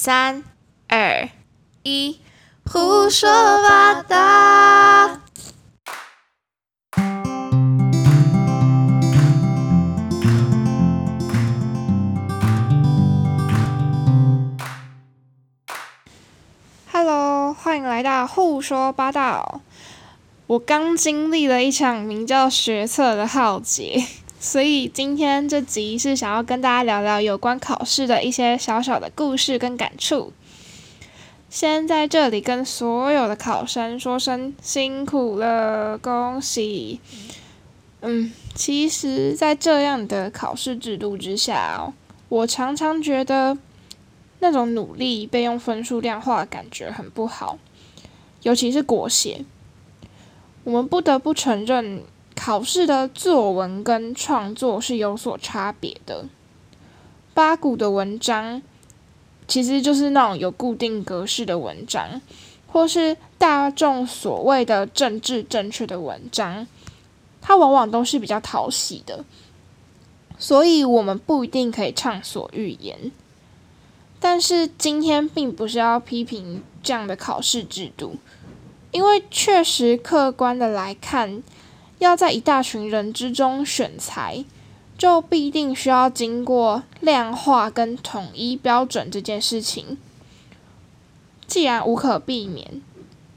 三、二、一，胡说八道。欢迎来到胡说八道。我刚经历了一场名叫学测的浩劫，所以今天这集是想要跟大家聊聊有关考试的一些小小的故事跟感触。先在这里跟所有的考生说声辛苦了，恭喜。嗯，其实，在这样的考试制度之下，我常常觉得那种努力被用分数量化，感觉很不好，尤其是国写。我们不得不承认，考试的作文跟创作是有所差别的。八股的文章其实就是那种有固定格式的文章，或是大众所谓的政治正确的文章，它往往都是比较讨喜的。所以，我们不一定可以畅所欲言。但是，今天并不是要批评这样的考试制度。因为确实客观的来看，要在一大群人之中选才，就必定需要经过量化跟统一标准这件事情。既然无可避免，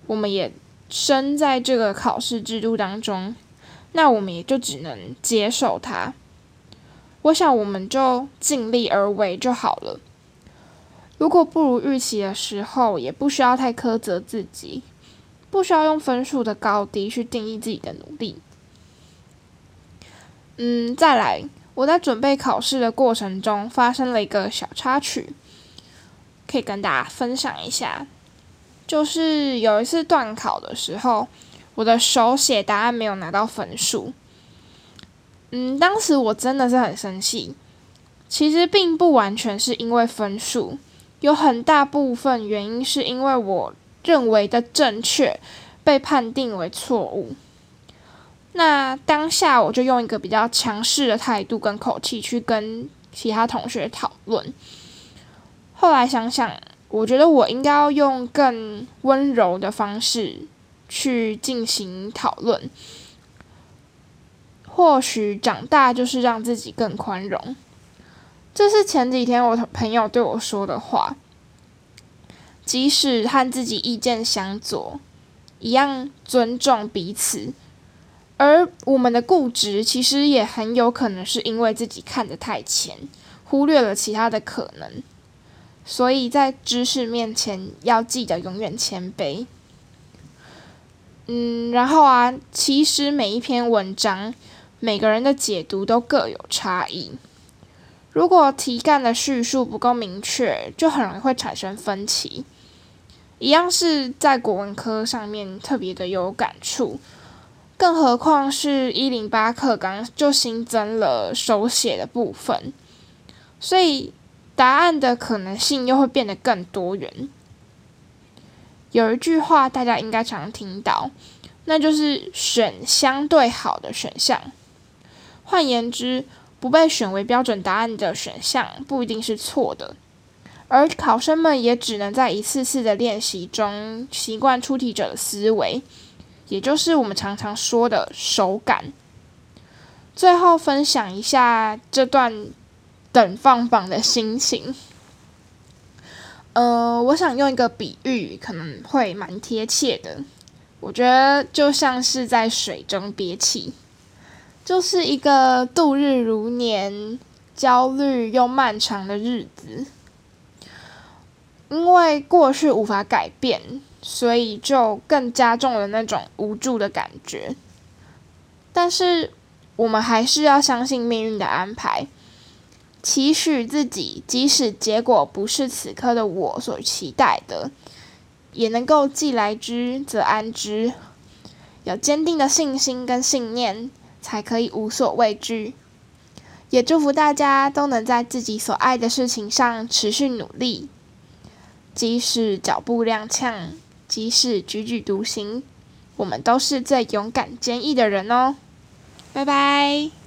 我们也身在这个考试制度当中，那我们也就只能接受它。我想，我们就尽力而为就好了。如果不如预期的时候，也不需要太苛责自己。不需要用分数的高低去定义自己的努力。嗯，再来，我在准备考试的过程中发生了一个小插曲，可以跟大家分享一下。就是有一次段考的时候，我的手写答案没有拿到分数。嗯，当时我真的是很生气。其实并不完全是因为分数，有很大部分原因是因为我。认为的正确被判定为错误，那当下我就用一个比较强势的态度跟口气去跟其他同学讨论。后来想想，我觉得我应该要用更温柔的方式去进行讨论。或许长大就是让自己更宽容。这是前几天我朋友对我说的话。即使和自己意见相左，一样尊重彼此。而我们的固执，其实也很有可能是因为自己看得太浅，忽略了其他的可能。所以在知识面前，要记得永远谦卑。嗯，然后啊，其实每一篇文章，每个人的解读都各有差异。如果题干的叙述不够明确，就很容易会产生分歧。一样是在国文科上面特别的有感触，更何况是一零八课纲就新增了手写的部分，所以答案的可能性又会变得更多元。有一句话大家应该常听到，那就是选相对好的选项。换言之，不被选为标准答案的选项不一定是错的。而考生们也只能在一次次的练习中习惯出题者的思维，也就是我们常常说的手感。最后分享一下这段等放榜的心情。呃，我想用一个比喻，可能会蛮贴切的。我觉得就像是在水中憋气，就是一个度日如年、焦虑又漫长的日子。因为过去无法改变，所以就更加重了那种无助的感觉。但是我们还是要相信命运的安排，期许自己，即使结果不是此刻的我所期待的，也能够既来之则安之。有坚定的信心跟信念，才可以无所畏惧。也祝福大家都能在自己所爱的事情上持续努力。即使脚步踉跄，即使踽踽独行，我们都是最勇敢、坚毅的人哦。拜拜。